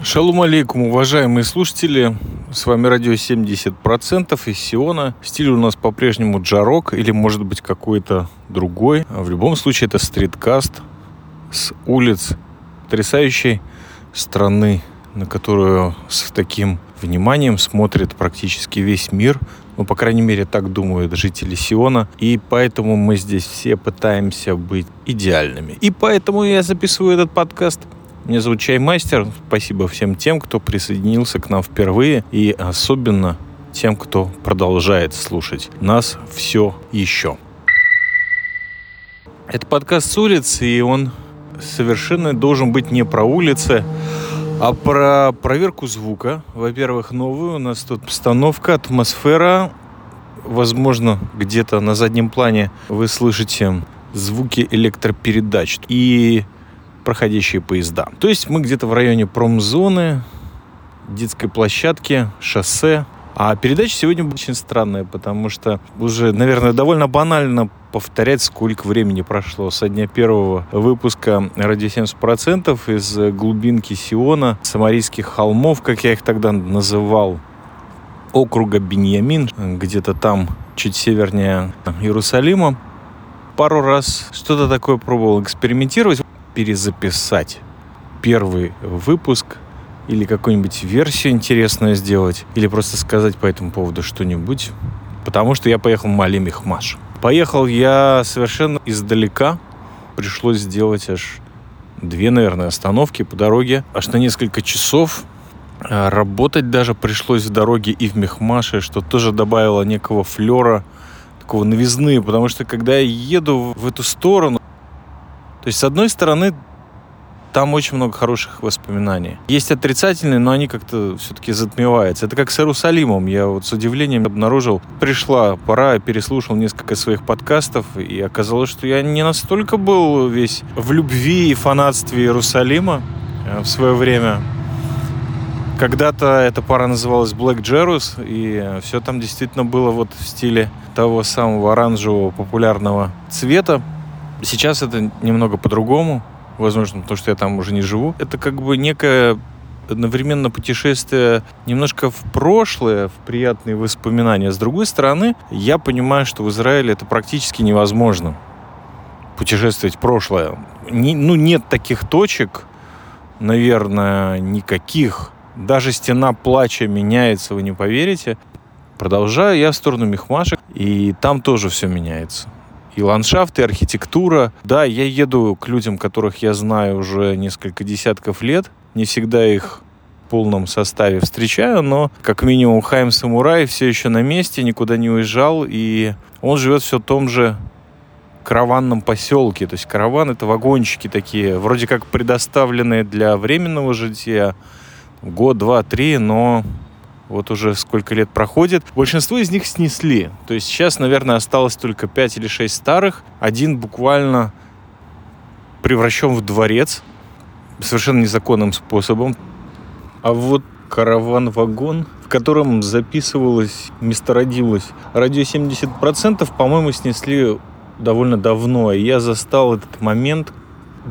Шалом алейкум, уважаемые слушатели. С вами радио 70% из Сиона. Стиль у нас по-прежнему джарок или может быть какой-то другой. В любом случае это стриткаст с улиц потрясающей страны, на которую с таким вниманием смотрит практически весь мир. Ну, по крайней мере, так думают жители Сиона. И поэтому мы здесь все пытаемся быть идеальными. И поэтому я записываю этот подкаст – меня зовут Чаймастер. Спасибо всем тем, кто присоединился к нам впервые. И особенно тем, кто продолжает слушать нас все еще. Это подкаст с улицы, и он совершенно должен быть не про улицы, а про проверку звука. Во-первых, новую. У нас тут постановка, атмосфера. Возможно, где-то на заднем плане вы слышите звуки электропередач. И проходящие поезда. То есть мы где-то в районе промзоны, детской площадки, шоссе. А передача сегодня очень странная, потому что уже, наверное, довольно банально повторять, сколько времени прошло со дня первого выпуска «Радио 70%» из глубинки Сиона, Самарийских холмов, как я их тогда называл, округа Беньямин, где-то там, чуть севернее Иерусалима. Пару раз что-то такое пробовал экспериментировать перезаписать первый выпуск или какую-нибудь версию интересную сделать, или просто сказать по этому поводу что-нибудь, потому что я поехал в Мали Мехмаш. Поехал я совершенно издалека, пришлось сделать аж две, наверное, остановки по дороге, аж на несколько часов. А, работать даже пришлось в дороге и в Мехмаше, что тоже добавило некого флера, такого новизны, потому что когда я еду в эту сторону, то есть, с одной стороны, там очень много хороших воспоминаний. Есть отрицательные, но они как-то все-таки затмеваются. Это как с Иерусалимом. Я вот с удивлением обнаружил, пришла пора, переслушал несколько своих подкастов, и оказалось, что я не настолько был весь в любви и фанатстве Иерусалима э, в свое время. Когда-то эта пара называлась Black Jerus, и все там действительно было вот в стиле того самого оранжевого популярного цвета. Сейчас это немного по-другому, возможно, потому что я там уже не живу. Это как бы некое одновременно путешествие немножко в прошлое, в приятные воспоминания. С другой стороны, я понимаю, что в Израиле это практически невозможно. Путешествовать в прошлое. Не, ну, нет таких точек, наверное, никаких. Даже стена плача меняется, вы не поверите. Продолжаю я в сторону Мехмашек, и там тоже все меняется и ландшафт, и архитектура. Да, я еду к людям, которых я знаю уже несколько десятков лет. Не всегда их в полном составе встречаю, но как минимум Хайм Самурай все еще на месте, никуда не уезжал, и он живет все в том же караванном поселке. То есть караван — это вагончики такие, вроде как предоставленные для временного жития, год, два, три, но вот уже сколько лет проходит. Большинство из них снесли. То есть сейчас, наверное, осталось только 5 или 6 старых. Один буквально превращен в дворец совершенно незаконным способом. А вот караван-вагон, в котором записывалось, местородилось радио 70%, по-моему, снесли довольно давно. И я застал этот момент,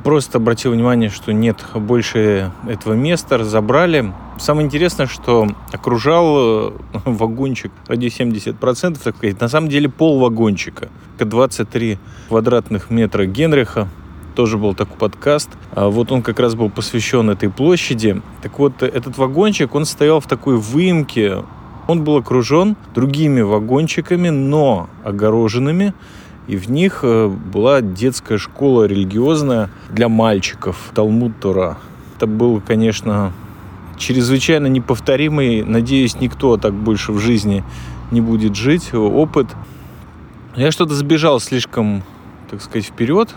просто обратил внимание, что нет больше этого места, разобрали. Самое интересное, что окружал э, вагончик ради 70%, так сказать, на самом деле пол вагончика. 23 квадратных метра Генриха, тоже был такой подкаст. А вот он как раз был посвящен этой площади. Так вот, этот вагончик, он стоял в такой выемке. Он был окружен другими вагончиками, но огороженными и в них э, была детская школа религиозная для мальчиков, Талмуд Тора. Это был, конечно, чрезвычайно неповторимый, надеюсь, никто так больше в жизни не будет жить, опыт. Я что-то сбежал слишком, так сказать, вперед.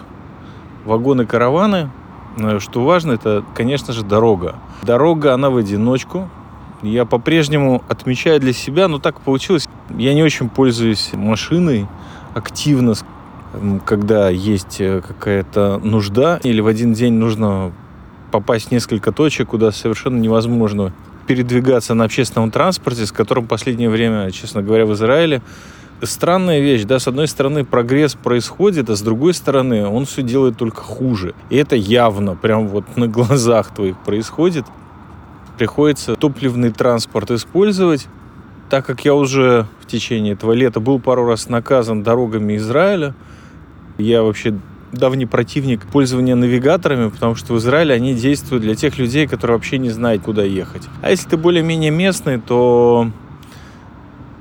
Вагоны-караваны. Что важно, это, конечно же, дорога. Дорога, она в одиночку. Я по-прежнему отмечаю для себя, но так получилось. Я не очень пользуюсь машиной активно, когда есть э, какая-то нужда, или в один день нужно попасть в несколько точек, куда совершенно невозможно передвигаться на общественном транспорте, с которым в последнее время, честно говоря, в Израиле странная вещь, да, с одной стороны прогресс происходит, а с другой стороны он все делает только хуже. И это явно, прям вот на глазах твоих происходит. приходится топливный транспорт использовать. Так как я уже в течение этого лета был пару раз наказан дорогами Израиля, я вообще давний противник пользования навигаторами, потому что в Израиле они действуют для тех людей, которые вообще не знают, куда ехать. А если ты более-менее местный, то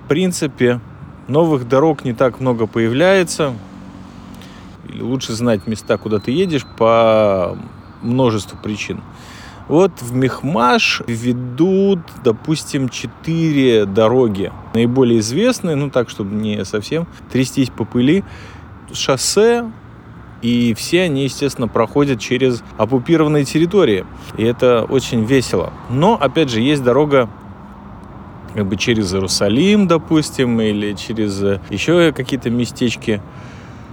в принципе новых дорог не так много появляется. Или лучше знать места, куда ты едешь по множеству причин. Вот в Мехмаш ведут, допустим, четыре дороги. Наиболее известные, ну так, чтобы не совсем трястись по пыли. Шоссе, и все они, естественно, проходят через оккупированные территории. И это очень весело. Но, опять же, есть дорога как бы через Иерусалим, допустим, или через э, еще какие-то местечки.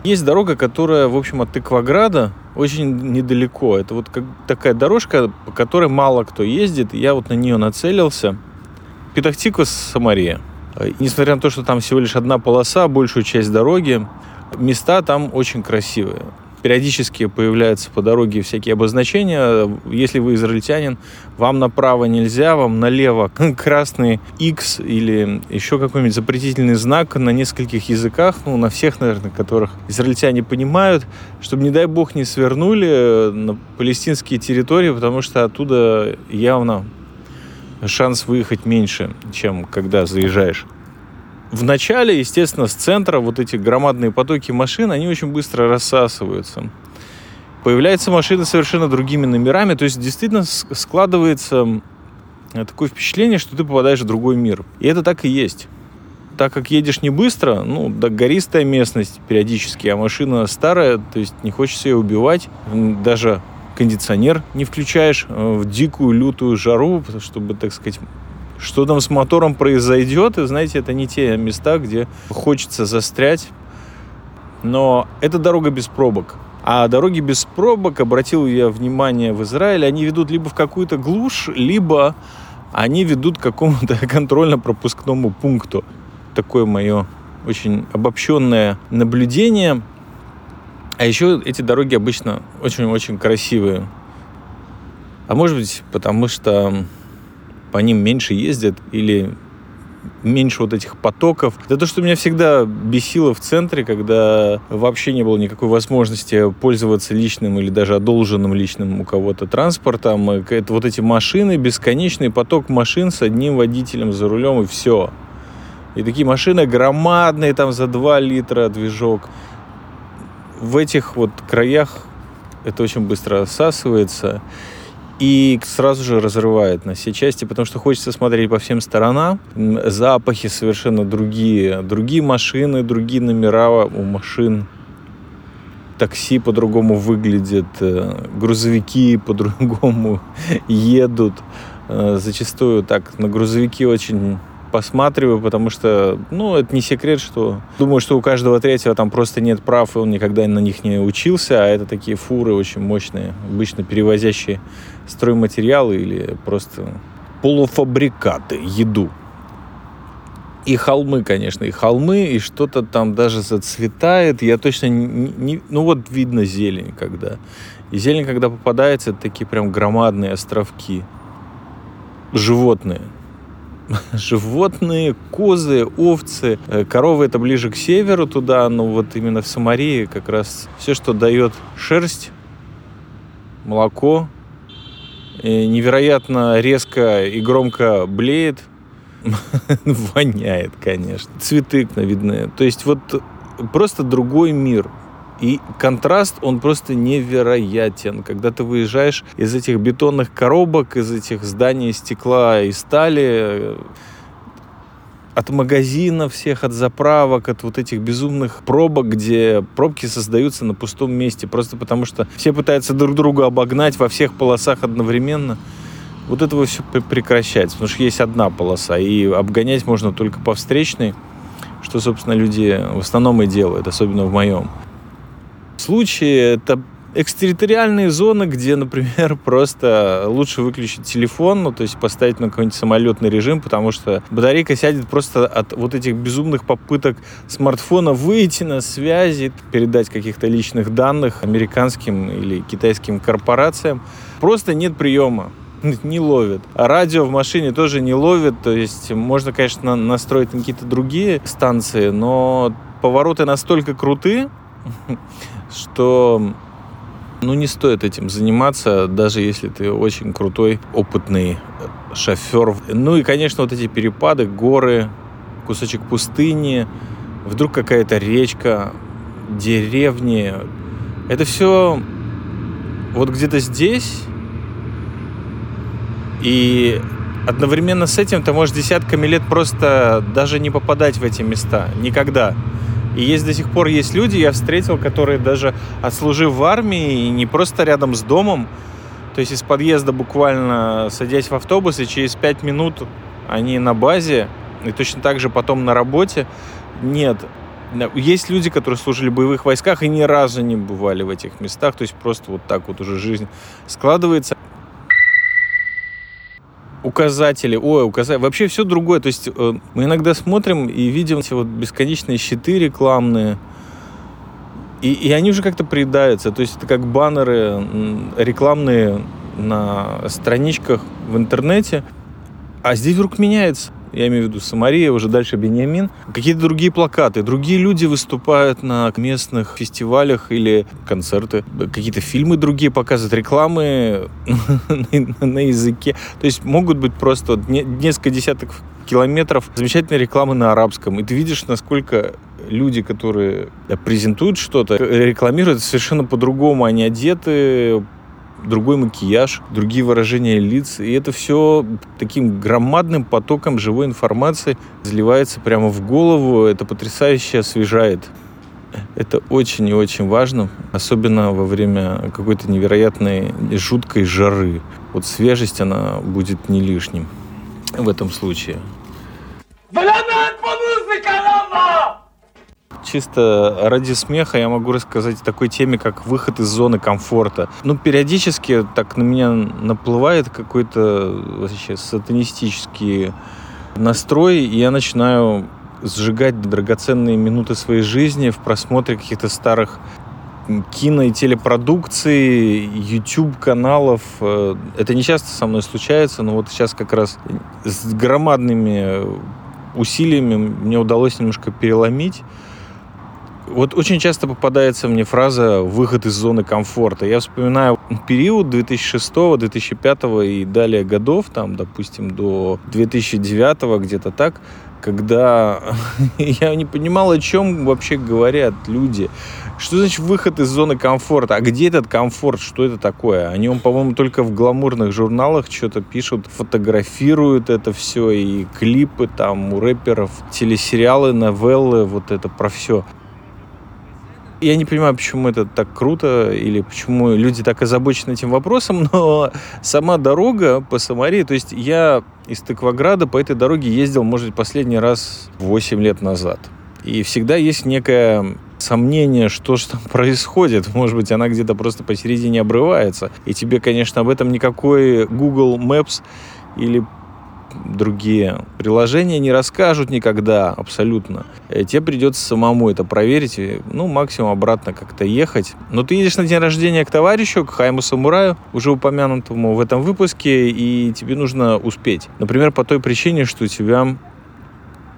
Есть дорога, которая, в общем, от Тыкваграда очень недалеко. Это вот как такая дорожка, по которой мало кто ездит. Я вот на нее нацелился. Петахтиква Самария. И несмотря на то, что там всего лишь одна полоса, большую часть дороги, места там очень красивые. Периодически появляются по дороге всякие обозначения. Если вы израильтянин, вам направо нельзя, вам налево красный X или еще какой-нибудь запретительный знак на нескольких языках, ну, на всех, наверное, которых израильтяне понимают, чтобы, не дай бог, не свернули на палестинские территории, потому что оттуда явно шанс выехать меньше, чем когда заезжаешь. В начале, естественно, с центра вот эти громадные потоки машин, они очень быстро рассасываются. Появляются машины совершенно другими номерами, то есть действительно складывается такое впечатление, что ты попадаешь в другой мир. И это так и есть. Так как едешь не быстро, ну, да, гористая местность периодически, а машина старая, то есть не хочется ее убивать. Даже кондиционер не включаешь э, в дикую, лютую жару, чтобы, так сказать, что там с мотором произойдет. И знаете, это не те места, где хочется застрять. Но это дорога без пробок. А дороги без пробок, обратил я внимание в Израиле, они ведут либо в какую-то глушь, либо они ведут к какому-то контрольно-пропускному пункту. Такое мое очень обобщенное наблюдение. А еще эти дороги обычно очень-очень красивые. А может быть, потому что по ним меньше ездят или меньше вот этих потоков. Это то, что меня всегда бесило в центре, когда вообще не было никакой возможности пользоваться личным или даже одолженным личным у кого-то транспортом. Это вот эти машины, бесконечный поток машин с одним водителем за рулем и все. И такие машины громадные, там за 2 литра движок. В этих вот краях это очень быстро рассасывается и сразу же разрывает на все части, потому что хочется смотреть по всем сторонам. Запахи совершенно другие. Другие машины, другие номера у машин. Такси по-другому выглядит, э, грузовики по-другому едут. Э, зачастую так на грузовики очень посматриваю, потому что, ну, это не секрет, что думаю, что у каждого третьего там просто нет прав, и он никогда на них не учился, а это такие фуры очень мощные, обычно перевозящие стройматериалы или просто полуфабрикаты, еду. И холмы, конечно, и холмы, и что-то там даже зацветает. Я точно не, не... Ну вот видно зелень, когда. И зелень, когда попадается, это такие прям громадные островки. Животные. животные, козы, овцы. Э, коровы это ближе к северу туда, но вот именно в Самарии как раз все, что дает шерсть, молоко, невероятно резко и громко блеет, воняет, конечно. Цветы видны. То есть вот просто другой мир. И контраст, он просто невероятен. Когда ты выезжаешь из этих бетонных коробок, из этих зданий стекла и стали, от магазинов всех, от заправок, от вот этих безумных пробок, где пробки создаются на пустом месте, просто потому что все пытаются друг друга обогнать во всех полосах одновременно. Вот этого все прекращается, потому что есть одна полоса, и обгонять можно только по встречной, что, собственно, люди в основном и делают, особенно в моем случае это экстерриториальные зоны, где, например, просто лучше выключить телефон, ну, то есть поставить на какой-нибудь самолетный режим, потому что батарейка сядет просто от вот этих безумных попыток смартфона выйти на связи, передать каких-то личных данных американским или китайским корпорациям. Просто нет приема. не ловит. А радио в машине тоже не ловит, то есть можно, конечно, настроить на какие-то другие станции, но повороты настолько крутые, что ну, не стоит этим заниматься, даже если ты очень крутой, опытный шофер. Ну и, конечно, вот эти перепады, горы, кусочек пустыни, вдруг какая-то речка, деревни. Это все вот где-то здесь. И одновременно с этим ты можешь десятками лет просто даже не попадать в эти места. Никогда. И есть до сих пор есть люди, я встретил, которые даже отслужив в армии, не просто рядом с домом, то есть из подъезда буквально садясь в автобус, и через пять минут они на базе, и точно так же потом на работе. Нет, есть люди, которые служили в боевых войсках и ни разу не бывали в этих местах, то есть просто вот так вот уже жизнь складывается указатели, ой, указатели, вообще все другое. То есть э, мы иногда смотрим и видим эти вот бесконечные щиты рекламные, и, и они уже как-то приедаются. То есть это как баннеры рекламные на страничках в интернете. А здесь вдруг меняется я имею в виду Самария, уже дальше Бениамин, какие-то другие плакаты, другие люди выступают на местных фестивалях или концерты, какие-то фильмы другие показывают, рекламы на языке. То есть могут быть просто несколько десятков километров замечательной рекламы на арабском. И ты видишь, насколько люди, которые презентуют что-то, рекламируют совершенно по-другому. Они одеты другой макияж, другие выражения лиц. И это все таким громадным потоком живой информации заливается прямо в голову. Это потрясающе освежает. Это очень и очень важно, особенно во время какой-то невероятной жуткой жары. Вот свежесть, она будет не лишним в этом случае чисто ради смеха я могу рассказать о такой теме, как выход из зоны комфорта. Ну, периодически так на меня наплывает какой-то вообще сатанистический настрой, и я начинаю сжигать драгоценные минуты своей жизни в просмотре каких-то старых кино и телепродукции, YouTube-каналов. Это не часто со мной случается, но вот сейчас как раз с громадными усилиями мне удалось немножко переломить вот очень часто попадается мне фраза «выход из зоны комфорта». Я вспоминаю период 2006, 2005 и далее годов, там, допустим, до 2009 где-то так, когда я не понимал, о чем вообще говорят люди. Что значит выход из зоны комфорта? А где этот комфорт? Что это такое? О нем, по-моему, только в гламурных журналах что-то пишут, фотографируют это все, и клипы там у рэперов, телесериалы, новеллы, вот это про все. Я не понимаю, почему это так круто или почему люди так озабочены этим вопросом, но сама дорога по Самарии, то есть я из Тыкваграда по этой дороге ездил, может последний раз 8 лет назад. И всегда есть некое сомнение, что же там происходит. Может быть, она где-то просто посередине обрывается. И тебе, конечно, об этом никакой Google Maps или другие приложения не расскажут никогда абсолютно. Э, тебе придется самому это проверить, и, ну, максимум обратно как-то ехать. Но ты едешь на день рождения к товарищу, к Хайму Самураю, уже упомянутому в этом выпуске, и тебе нужно успеть. Например, по той причине, что у тебя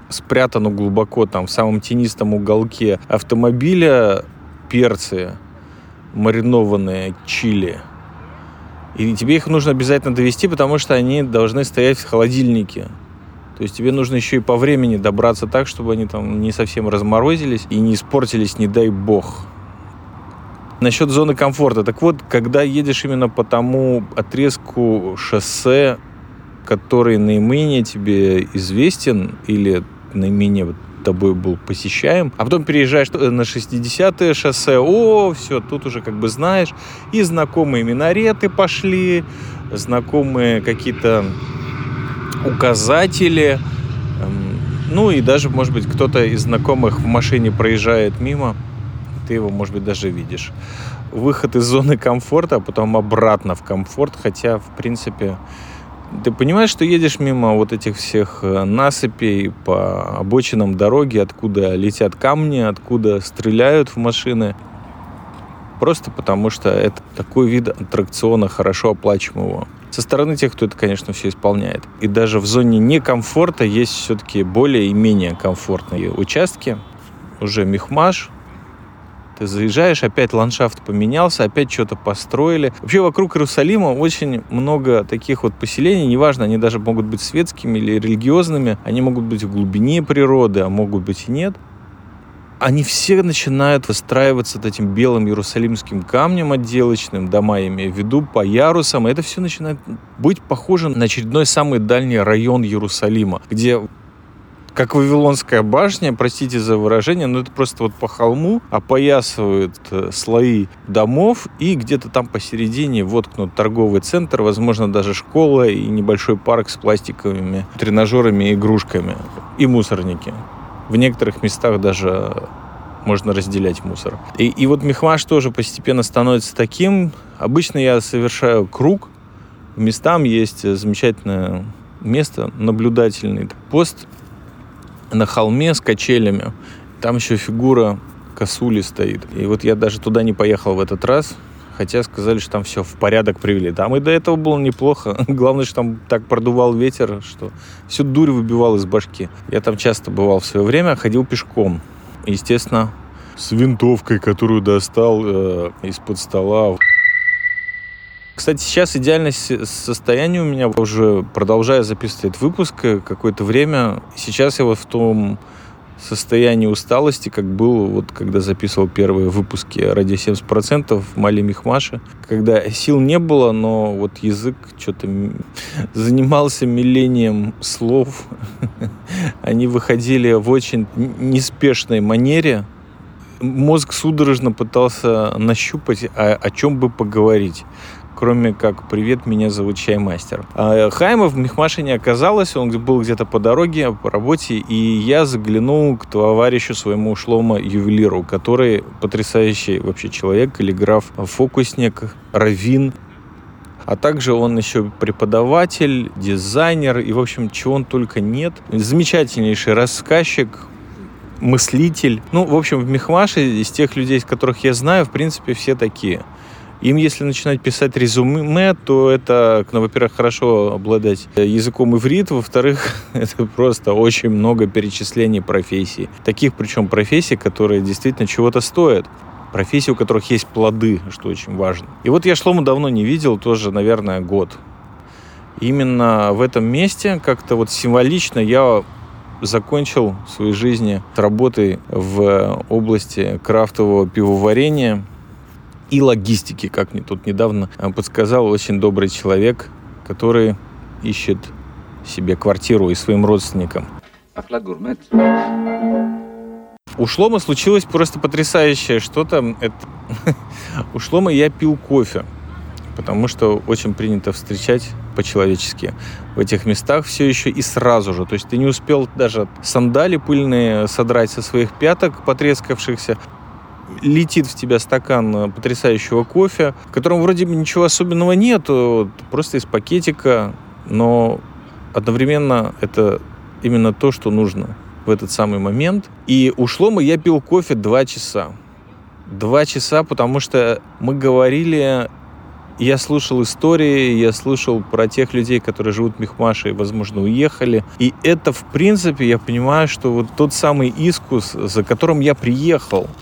спрятано глубоко там в самом тенистом уголке автомобиля перцы маринованные чили – и тебе их нужно обязательно довести, потому что они должны стоять в холодильнике. То есть тебе нужно еще и по времени добраться так, чтобы они там не совсем разморозились и не испортились, не дай бог. Насчет зоны комфорта. Так вот, когда едешь именно по тому отрезку шоссе, который наименее тебе известен или наименее тобой был посещаем, а потом переезжаешь на 60-е шоссе, о, все, тут уже как бы знаешь, и знакомые минареты пошли, знакомые какие-то указатели, эм, ну и даже, может быть, кто-то из знакомых в машине проезжает мимо, ты его, может быть, даже видишь. Выход из зоны комфорта, а потом обратно в комфорт, хотя, в принципе, ты понимаешь, что едешь мимо вот этих всех э, насыпей по обочинам дороги, откуда летят камни, откуда стреляют в машины. просто потому что это такой вид аттракциона хорошо оплачиваемого. Со стороны тех, кто это, конечно, все исполняет. И даже в зоне некомфорта есть все-таки более и менее комфортные участки. Уже Мехмаш, ты заезжаешь, опять ландшафт поменялся, опять что-то построили. Вообще вокруг Иерусалима очень много таких вот поселений, неважно, они даже могут быть светскими или религиозными, они могут быть в глубине природы, а могут быть и нет они все начинают выстраиваться этим белым иерусалимским камнем отделочным, дома, имею в виду, по ярусам. Это все начинает быть похоже на очередной самый дальний район Иерусалима, где как Вавилонская башня, простите за выражение, но это просто вот по холму опоясывают э, слои домов, и где-то там посередине воткнут торговый центр, возможно, даже школа и небольшой парк с пластиковыми тренажерами и игрушками, и мусорники. В некоторых местах даже можно разделять мусор. И, и вот Мехмаш тоже постепенно становится таким. Обычно я совершаю круг. Местам есть замечательное место, наблюдательный пост на холме с качелями. Там еще фигура косули стоит. И вот я даже туда не поехал в этот раз, хотя сказали, что там все в порядок привели. Там и до этого было неплохо. Главное, что там так продувал ветер, что всю дурь выбивал из башки. Я там часто бывал в свое время, ходил пешком. Естественно, с винтовкой, которую достал э, из-под стола. Кстати, сейчас идеальное состояние у меня уже продолжая записывать этот выпуск э, какое-то время. Сейчас я вот в том состоянии усталости, как было, вот когда записывал первые выпуски «Ради 70%» в Мали Михмаше, когда сил не было, но вот язык что-то занимался милением слов. Они выходили в очень неспешной манере. Мозг судорожно пытался нащупать, о, о чем бы поговорить кроме как «Привет, меня зовут Чаймастер». А Хайма в Мехмаше не оказалось, он был где-то по дороге, по работе, и я заглянул к товарищу своему шлома ювелиру, который потрясающий вообще человек, каллиграф, фокусник, равин, а также он еще преподаватель, дизайнер и, в общем, чего он только нет. Замечательнейший рассказчик, мыслитель. Ну, в общем, в Мехмаше из тех людей, которых я знаю, в принципе, все такие – им, если начинать писать резюме, то это, ну, во-первых, хорошо обладать языком иврит, во-вторых, это просто очень много перечислений профессий. Таких, причем, профессий, которые действительно чего-то стоят. Профессий, у которых есть плоды, что очень важно. И вот я Шлому давно не видел, тоже, наверное, год. Именно в этом месте как-то вот символично я закончил в своей жизни работой в области крафтового пивоварения – и логистики, как мне тут недавно э, подсказал очень добрый человек, который ищет себе квартиру и своим родственникам. У Шлома случилось просто потрясающее что-то. Это... У Шлома я пил кофе, потому что очень принято встречать по-человечески в этих местах все еще и сразу же. То есть ты не успел даже сандали пыльные содрать со своих пяток потрескавшихся, летит в тебя стакан э, потрясающего кофе, в котором вроде бы ничего особенного нет, просто из пакетика, но одновременно это именно то, что нужно в этот самый момент. И ушло мы, я пил кофе два часа. Два часа, потому что мы говорили я слушал истории, я слушал про тех людей, которые живут в Мехмаше и, возможно, уехали. И это, в принципе, я понимаю, что вот тот самый искус, за которым я приехал –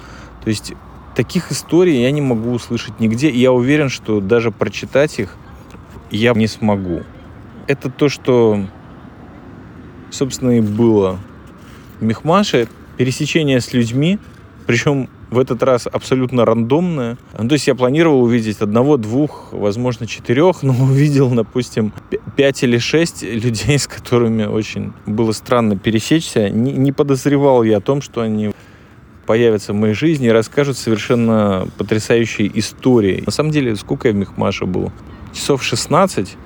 то есть таких историй я не могу услышать нигде, и я уверен, что даже прочитать их я не смогу. Это то, что, собственно, и было в Мехмаше. Пересечение с людьми, причем в этот раз абсолютно рандомное. Ну, то есть я планировал увидеть одного, двух, возможно, четырех, но увидел, допустим, пять или шесть людей, с которыми очень было странно пересечься. Не, не подозревал я о том, что они появятся в моей жизни и расскажут совершенно потрясающие истории. На самом деле, сколько я в Мехмаше был? Часов 16,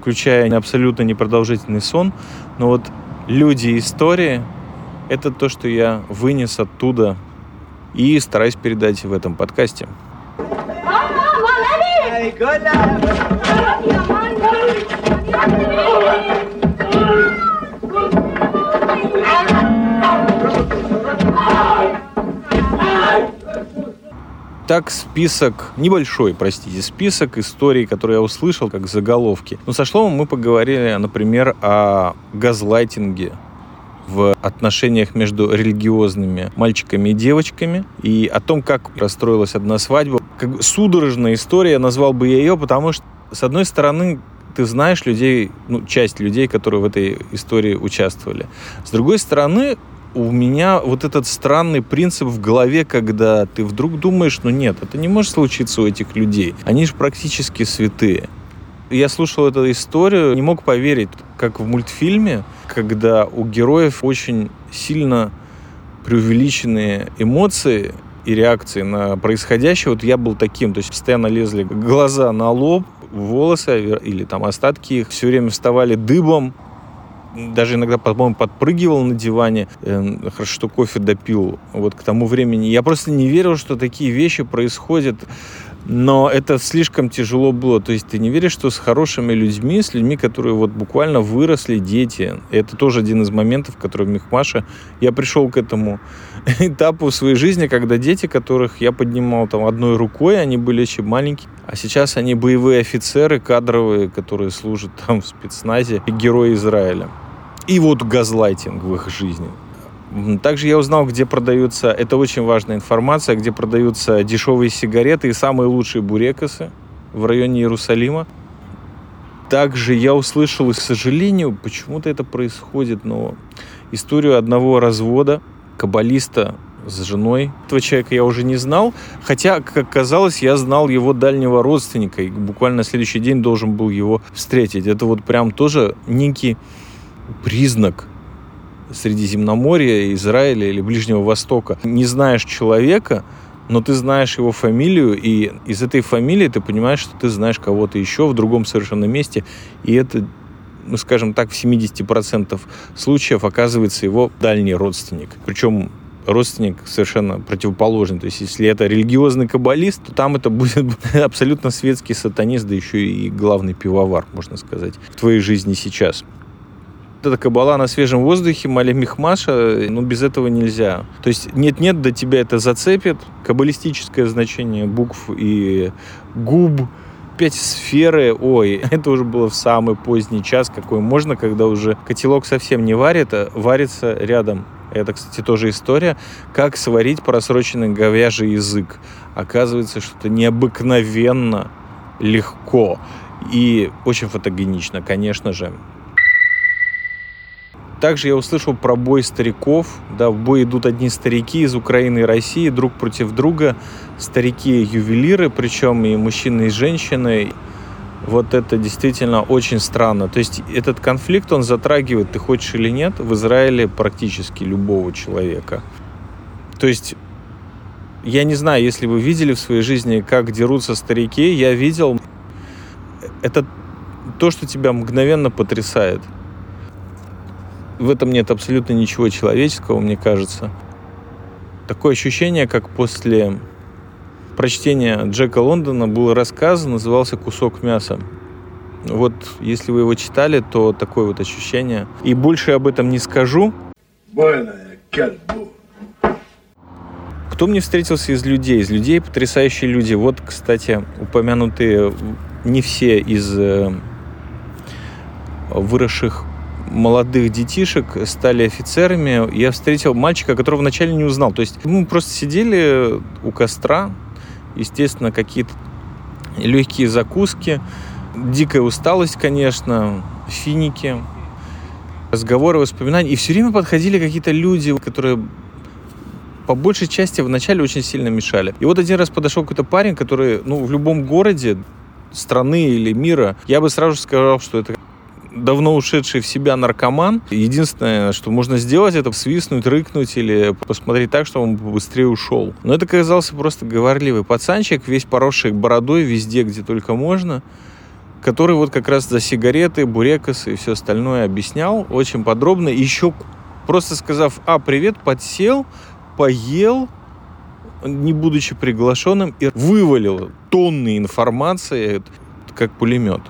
включая абсолютно непродолжительный сон. Но вот люди и истории — это то, что я вынес оттуда и стараюсь передать в этом подкасте. Hey, Так список, небольшой, простите, список историй, которые я услышал, как заголовки. Но со Шломом мы поговорили, например, о газлайтинге, в отношениях между религиозными мальчиками и девочками и о том, как расстроилась одна свадьба. Как судорожная история, назвал бы я ее, потому что, с одной стороны, ты знаешь людей, ну, часть людей, которые в этой истории участвовали. С другой стороны, у меня вот этот странный принцип в голове, когда ты вдруг думаешь, ну нет, это не может случиться у этих людей. Они же практически святые. Я слушал эту историю, не мог поверить, как в мультфильме, когда у героев очень сильно преувеличенные эмоции и реакции на происходящее. Вот я был таким, то есть постоянно лезли глаза на лоб, волосы или там остатки их все время вставали дыбом, даже иногда, по-моему, подпрыгивал на диване. Эм, хорошо, что кофе допил вот к тому времени. Я просто не верил, что такие вещи происходят но это слишком тяжело было. То есть ты не веришь, что с хорошими людьми, с людьми, которые вот буквально выросли, дети. Это тоже один из моментов, в котором Мехмаша я пришел к этому этапу в своей жизни, когда дети, которых я поднимал там одной рукой, они были еще маленькие, а сейчас они боевые офицеры, кадровые, которые служат там в спецназе, герои Израиля. И вот газлайтинг в их жизни. Также я узнал, где продаются, это очень важная информация, где продаются дешевые сигареты и самые лучшие бурекосы в районе Иерусалима. Также я услышал, и, к сожалению, почему-то это происходит, но историю одного развода каббалиста с женой. Этого человека я уже не знал, хотя, как казалось, я знал его дальнего родственника и буквально на следующий день должен был его встретить. Это вот прям тоже некий признак Средиземноморья, Израиля или Ближнего Востока, не знаешь человека, но ты знаешь его фамилию, и из этой фамилии ты понимаешь, что ты знаешь кого-то еще в другом совершенно месте, и это, ну, скажем так, в 70% случаев оказывается его дальний родственник. Причем родственник совершенно противоположный. То есть, если это религиозный каббалист, то там это будет абсолютно светский сатанист, да еще и главный пивовар, можно сказать, в твоей жизни сейчас эта кабала на свежем воздухе, малемихмаша, ну, без этого нельзя. То есть нет-нет, до тебя это зацепит. Каббалистическое значение букв и губ, пять сферы, ой, это уже было в самый поздний час, какой можно, когда уже котелок совсем не варит, а варится рядом. Это, кстати, тоже история, как сварить просроченный говяжий язык. Оказывается, что это необыкновенно легко и очень фотогенично, конечно же. Также я услышал про бой стариков. Да, в бой идут одни старики из Украины и России друг против друга. Старики-ювелиры, причем и мужчины, и женщины. Вот это действительно очень странно. То есть этот конфликт, он затрагивает, ты хочешь или нет, в Израиле практически любого человека. То есть я не знаю, если вы видели в своей жизни, как дерутся старики, я видел. Это то, что тебя мгновенно потрясает в этом нет абсолютно ничего человеческого, мне кажется. Такое ощущение, как после прочтения Джека Лондона был рассказ, назывался «Кусок мяса». Вот если вы его читали, то такое вот ощущение. И больше об этом не скажу. Кто мне встретился из людей? Из людей потрясающие люди. Вот, кстати, упомянутые не все из э, выросших молодых детишек стали офицерами. Я встретил мальчика, которого вначале не узнал. То есть мы просто сидели у костра, естественно, какие-то легкие закуски, дикая усталость, конечно, финики, разговоры, воспоминания. И все время подходили какие-то люди, которые по большей части вначале очень сильно мешали. И вот один раз подошел какой-то парень, который, ну, в любом городе страны или мира, я бы сразу сказал, что это давно ушедший в себя наркоман. Единственное, что можно сделать, это свистнуть, рыкнуть или посмотреть так, чтобы он быстрее ушел. Но это оказался просто говорливый пацанчик, весь поросший бородой везде, где только можно который вот как раз за сигареты, бурекосы и все остальное объяснял очень подробно. Еще просто сказав, а, привет, подсел, поел, не будучи приглашенным, и вывалил тонны информации, как пулемет.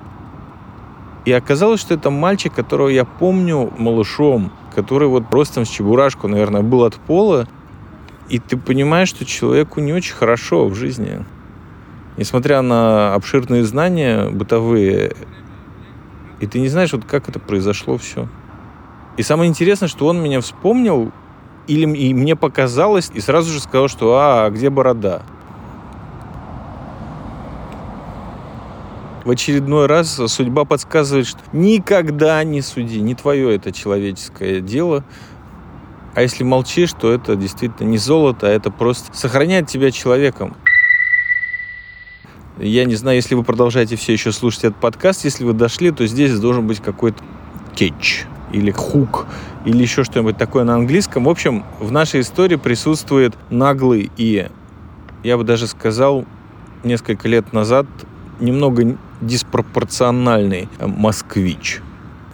И оказалось, что это мальчик, которого я помню малышом, который вот ростом с чебурашку, наверное, был от пола. И ты понимаешь, что человеку не очень хорошо в жизни. Несмотря на обширные знания бытовые, и ты не знаешь, вот как это произошло все. И самое интересное, что он меня вспомнил, или и мне показалось, и сразу же сказал, что «А, где борода?» В очередной раз судьба подсказывает, что никогда не суди, не твое это человеческое дело. А если молчишь, то это действительно не золото, а это просто сохраняет тебя человеком. Я не знаю, если вы продолжаете все еще слушать этот подкаст, если вы дошли, то здесь должен быть какой-то кетч или хук, или еще что-нибудь такое на английском. В общем, в нашей истории присутствует наглый и, я бы даже сказал, несколько лет назад немного диспропорциональный москвич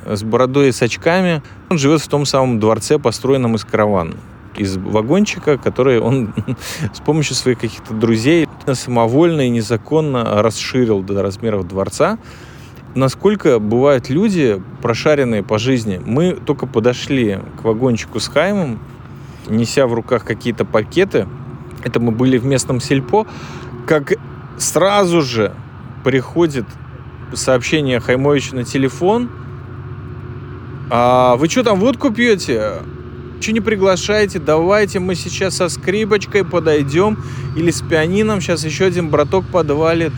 с бородой и с очками. Он живет в том самом дворце, построенном из каравана из вагончика, который он с помощью своих каких-то друзей самовольно и незаконно расширил до размеров дворца насколько бывают люди, прошаренные по жизни. Мы только подошли к вагончику с Хаймом, неся в руках какие-то пакеты. Это мы были в местном сельпо. Как сразу же приходит сообщение Хаймовича на телефон. А вы что там водку пьете? Че не приглашаете? Давайте мы сейчас со скрипочкой подойдем или с пианином. Сейчас еще один браток подвалит.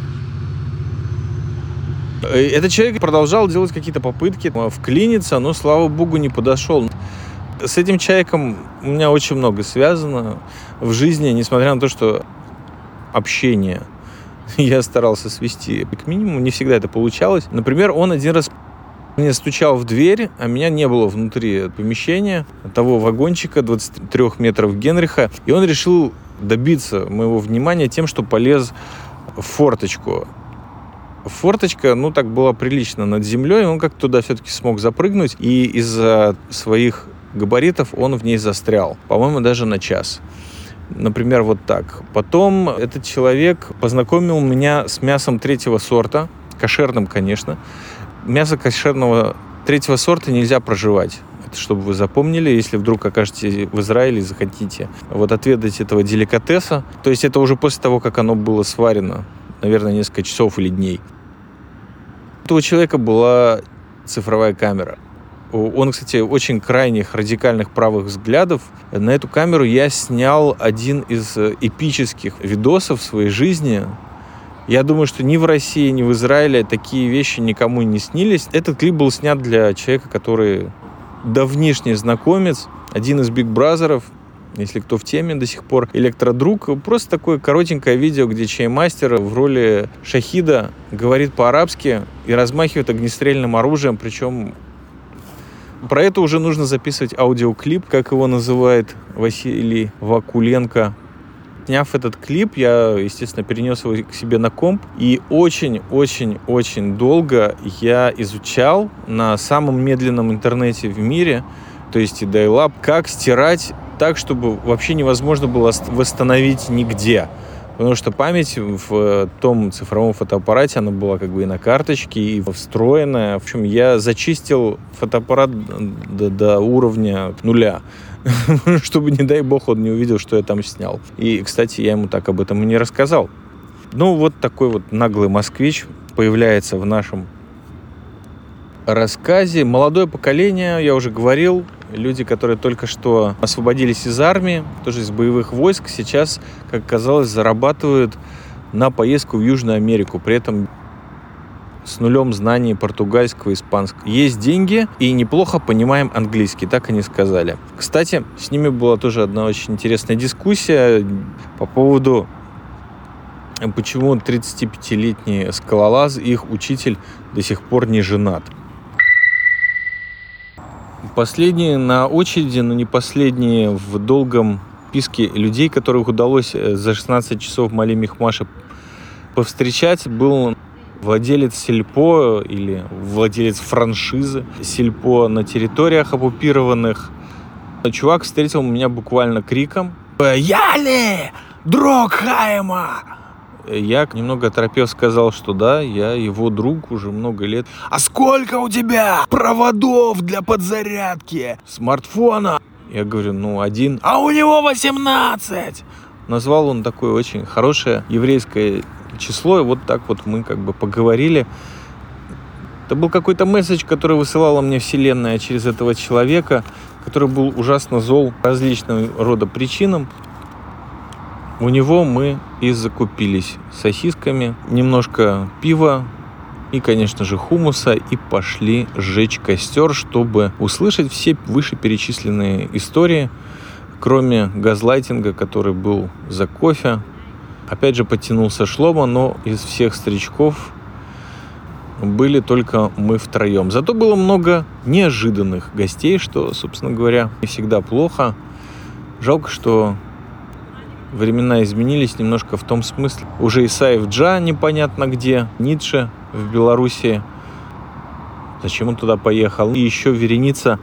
Э, этот человек продолжал делать какие-то попытки вклиниться, но, слава богу, не подошел. С этим человеком у меня очень много связано в жизни, несмотря на то, что общение я старался свести к минимуму, не всегда это получалось. Например, он один раз мне стучал в дверь, а меня не было внутри помещения того вагончика 23 метров Генриха, и он решил добиться моего внимания тем, что полез в форточку форточка, ну, так была прилично над землей, он как туда все-таки смог запрыгнуть, и из-за своих габаритов он в ней застрял, по-моему, даже на час. Например, вот так. Потом этот человек познакомил меня с мясом третьего сорта, кошерным, конечно. Мясо кошерного третьего сорта нельзя проживать. Это чтобы вы запомнили, если вдруг окажетесь в Израиле и захотите вот отведать этого деликатеса. То есть это уже после того, как оно было сварено, наверное, несколько часов или дней этого человека была цифровая камера. Он, кстати, очень крайних радикальных правых взглядов. На эту камеру я снял один из э, эпических видосов своей жизни. Я думаю, что ни в России, ни в Израиле такие вещи никому не снились. Этот клип был снят для человека, который давнишний знакомец, один из Биг Бразеров, если кто в теме до сих пор. Электродруг. Просто такое коротенькое видео, где чаймастер в роли шахида говорит по-арабски и размахивает огнестрельным оружием, причем про это уже нужно записывать аудиоклип, как его называет Василий Вакуленко. Сняв этот клип, я, естественно, перенес его к себе на комп. И очень-очень-очень долго я изучал на самом медленном интернете в мире, то есть и Dial-Up, как стирать так, чтобы вообще невозможно было восстановить нигде. Потому что память в э, том цифровом фотоаппарате, она была как бы и на карточке, и встроенная. В общем, я зачистил фотоаппарат до, до уровня нуля, чтобы, не дай бог, он не увидел, что я там снял. И, кстати, я ему так об этом и не рассказал. Ну, вот такой вот наглый москвич появляется в нашем рассказе. Молодое поколение, я уже говорил, люди, которые только что освободились из армии, тоже из боевых войск, сейчас, как казалось, зарабатывают на поездку в Южную Америку. При этом с нулем знаний португальского испанского. Есть деньги и неплохо понимаем английский, так они сказали. Кстати, с ними была тоже одна очень интересная дискуссия по поводу почему 35-летний скалолаз, их учитель до сих пор не женат. Последние на очереди, но не последние в долгом списке людей, которых удалось э, за 16 часов Мали Мехмаша повстречать, был владелец сельпо или владелец франшизы сельпо на территориях оккупированных. Чувак встретил меня буквально криком «Яли! Дрог Хайма!» Я немного оторопев сказал, что да, я его друг уже много лет. А сколько у тебя проводов для подзарядки смартфона? Я говорю, ну, один. А у него 18! Назвал он такое очень хорошее еврейское число, и вот так вот мы как бы поговорили. Это был какой-то месседж, который высылала мне Вселенная через этого человека, который был ужасно зол различным рода причинам. У него мы и закупились сосисками, немножко пива и, конечно же, хумуса, и пошли сжечь костер, чтобы услышать все вышеперечисленные истории, кроме газлайтинга, который был за кофе. Опять же, подтянулся Шлома, но из всех старичков были только мы втроем. Зато было много неожиданных гостей, что, собственно говоря, не всегда плохо. Жалко, что времена изменились немножко в том смысле. Уже Исаев Джа непонятно где, Ницше в Белоруссии. Зачем он туда поехал? И еще вереница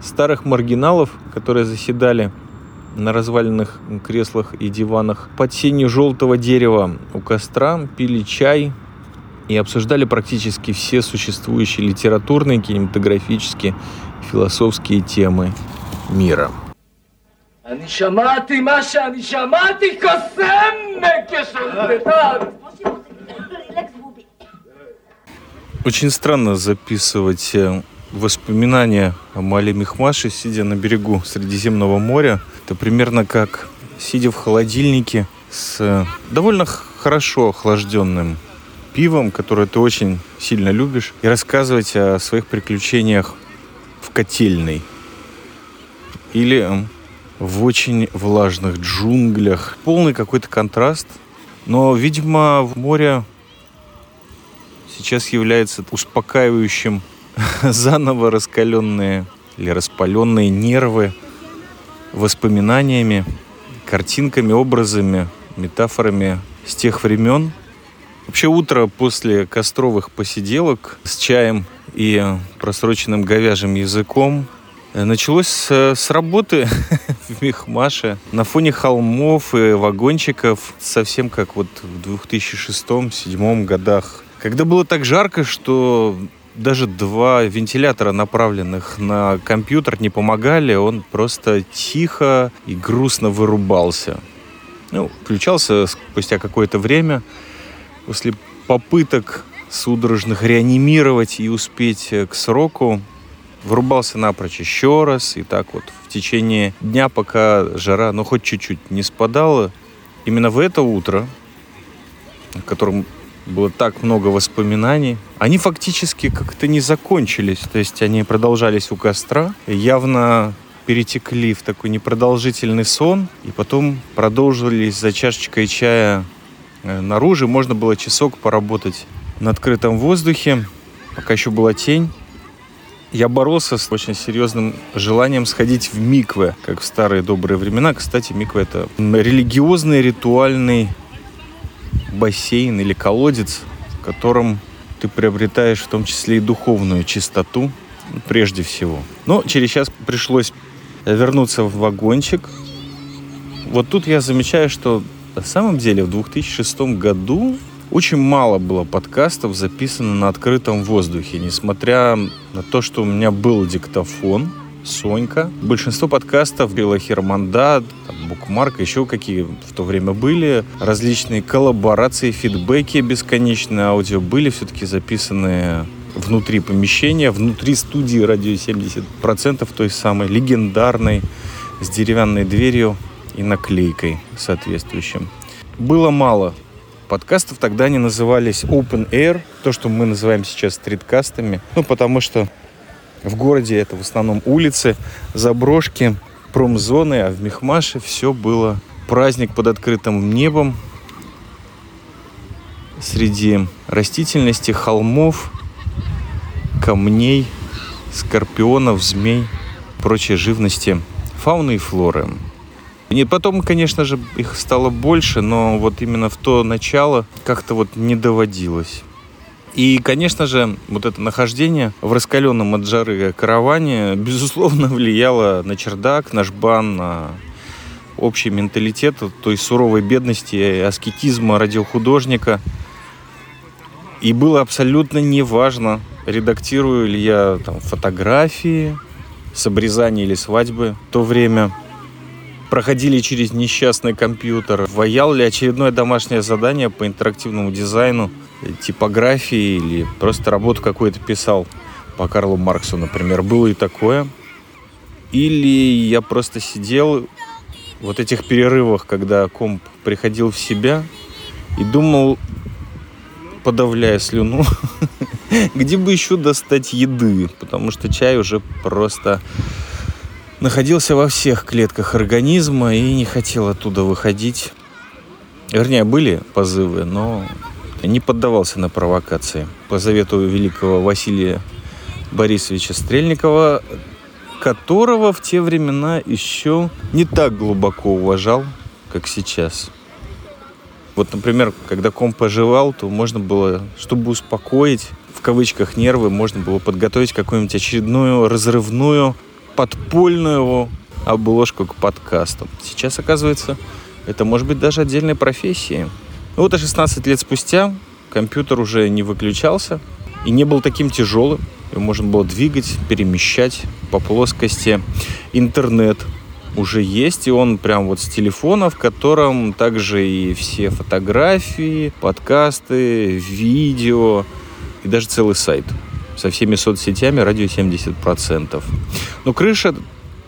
старых маргиналов, которые заседали на разваленных креслах и диванах под сенью желтого дерева у костра, пили чай и обсуждали практически все существующие литературные, кинематографические, философские темы мира. אני שמעתי מה שאני שמעתי, קוסם כשולטתן. Очень странно записывать э, воспоминания о Мале Мехмаше, сидя на берегу Средиземного моря. Это примерно как сидя в холодильнике с э, довольно хорошо охлажденным пивом, которое ты очень сильно любишь, и рассказывать о своих приключениях в котельной. Или в очень влажных джунглях. Полный какой-то контраст. Но, видимо, в море сейчас является успокаивающим заново раскаленные или распаленные нервы воспоминаниями, картинками, образами, метафорами с тех времен. Вообще утро после костровых посиделок с чаем и просроченным говяжьим языком Началось с, работы в Мехмаше. На фоне холмов и вагончиков, совсем как вот в 2006-2007 годах, когда было так жарко, что даже два вентилятора, направленных на компьютер, не помогали, он просто тихо и грустно вырубался. Ну, включался спустя какое-то время, после попыток судорожных реанимировать и успеть к сроку, врубался напрочь еще раз, и так вот в течение дня, пока жара, ну, хоть чуть-чуть не спадала, именно в это утро, в котором было так много воспоминаний, они фактически как-то не закончились, то есть они продолжались у костра, явно перетекли в такой непродолжительный сон, и потом продолжились за чашечкой чая э, наружу. Можно было часок поработать на открытом воздухе, пока еще была тень я боролся с очень серьезным желанием сходить в микве, как в старые добрые времена. Кстати, микве это религиозный ритуальный бассейн или колодец, в котором ты приобретаешь в том числе и духовную чистоту прежде всего. Но через час пришлось вернуться в вагончик. Вот тут я замечаю, что на самом деле в 2006 году очень мало было подкастов записано на открытом воздухе, несмотря на то, что у меня был диктофон, Сонька. Большинство подкастов было Херманда, Букмарк, еще какие в то время были. Различные коллаборации, фидбэки бесконечные аудио были все-таки записаны внутри помещения, внутри студии радио 70% той самой легендарной с деревянной дверью и наклейкой соответствующим. Было мало подкастов. Тогда они назывались Open Air, то, что мы называем сейчас стриткастами. Ну, потому что в городе это в основном улицы, заброшки, промзоны, а в Мехмаше все было праздник под открытым небом среди растительности, холмов, камней, скорпионов, змей, прочей живности, фауны и флоры. И потом, конечно же, их стало больше, но вот именно в то начало как-то вот не доводилось. И, конечно же, вот это нахождение в раскаленном от жары караване, безусловно, влияло на чердак, наш бан, на общий менталитет той суровой бедности аскетизма радиохудожника. И было абсолютно неважно, редактирую ли я там фотографии, с обрезания или свадьбы в то время. Проходили через несчастный компьютер. Ваял ли очередное домашнее задание по интерактивному дизайну, типографии или просто работу какую-то писал по Карлу Марксу, например. Было и такое. Или я просто сидел вот этих перерывах, когда комп приходил в себя и думал, подавляя слюну, где бы еще достать еды, потому что чай уже просто находился во всех клетках организма и не хотел оттуда выходить. Вернее, были позывы, но не поддавался на провокации. По завету великого Василия Борисовича Стрельникова, которого в те времена еще не так глубоко уважал, как сейчас. Вот, например, когда комп поживал, то можно было, чтобы успокоить, в кавычках, нервы, можно было подготовить какую-нибудь очередную разрывную подпольную обложку к подкасту. Сейчас, оказывается, это может быть даже отдельной профессией. Ну вот, а 16 лет спустя компьютер уже не выключался и не был таким тяжелым. Его можно было двигать, перемещать по плоскости. Интернет уже есть, и он прям вот с телефона, в котором также и все фотографии, подкасты, видео и даже целый сайт со всеми соцсетями радио 70%. Но крыша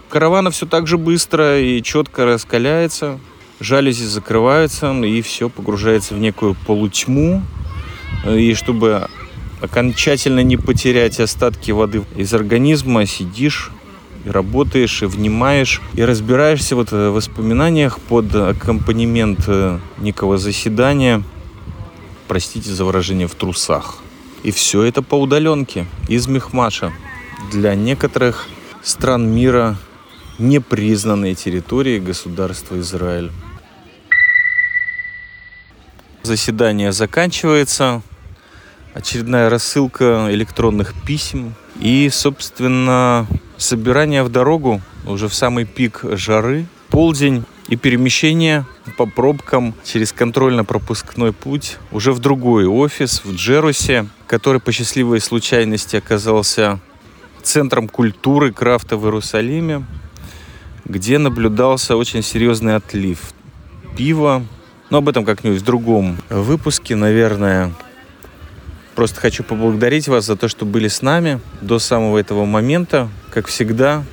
каравана все так же быстро и четко раскаляется, жалюзи закрываются, и все погружается в некую полутьму. И чтобы окончательно не потерять остатки воды из организма, сидишь и работаешь, и внимаешь, и разбираешься вот в воспоминаниях под аккомпанемент э, некого заседания, простите за выражение, в трусах. И все это по удаленке, из Мехмаша. Для некоторых стран мира непризнанной территории государства Израиль. Заседание заканчивается. Очередная рассылка электронных писем. И, собственно, собирание в дорогу уже в самый пик жары. Полдень и перемещение по пробкам через контрольно-пропускной путь уже в другой офис в Джерусе, который по счастливой случайности оказался центром культуры крафта в Иерусалиме, где наблюдался очень серьезный отлив пива. Но об этом как-нибудь в другом выпуске, наверное. Просто хочу поблагодарить вас за то, что были с нами до самого этого момента. Как всегда,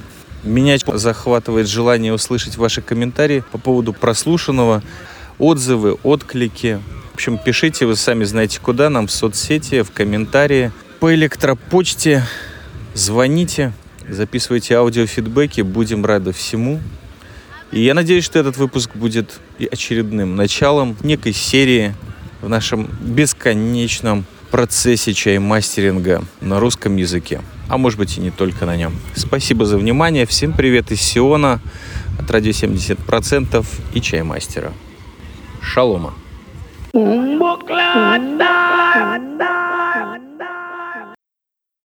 меня захватывает желание услышать ваши комментарии по поводу прослушанного, отзывы, отклики. В общем, пишите, вы сами знаете куда, нам в соцсети, в комментарии, по электропочте, звоните, записывайте аудиофидбэки, будем рады всему. И я надеюсь, что этот выпуск будет очередным началом некой серии в нашем бесконечном процессе чаймастеринга на русском языке а может быть и не только на нем. Спасибо за внимание. Всем привет из Сиона от радио 70% и чаймастера. Шалома. một lần đã đã.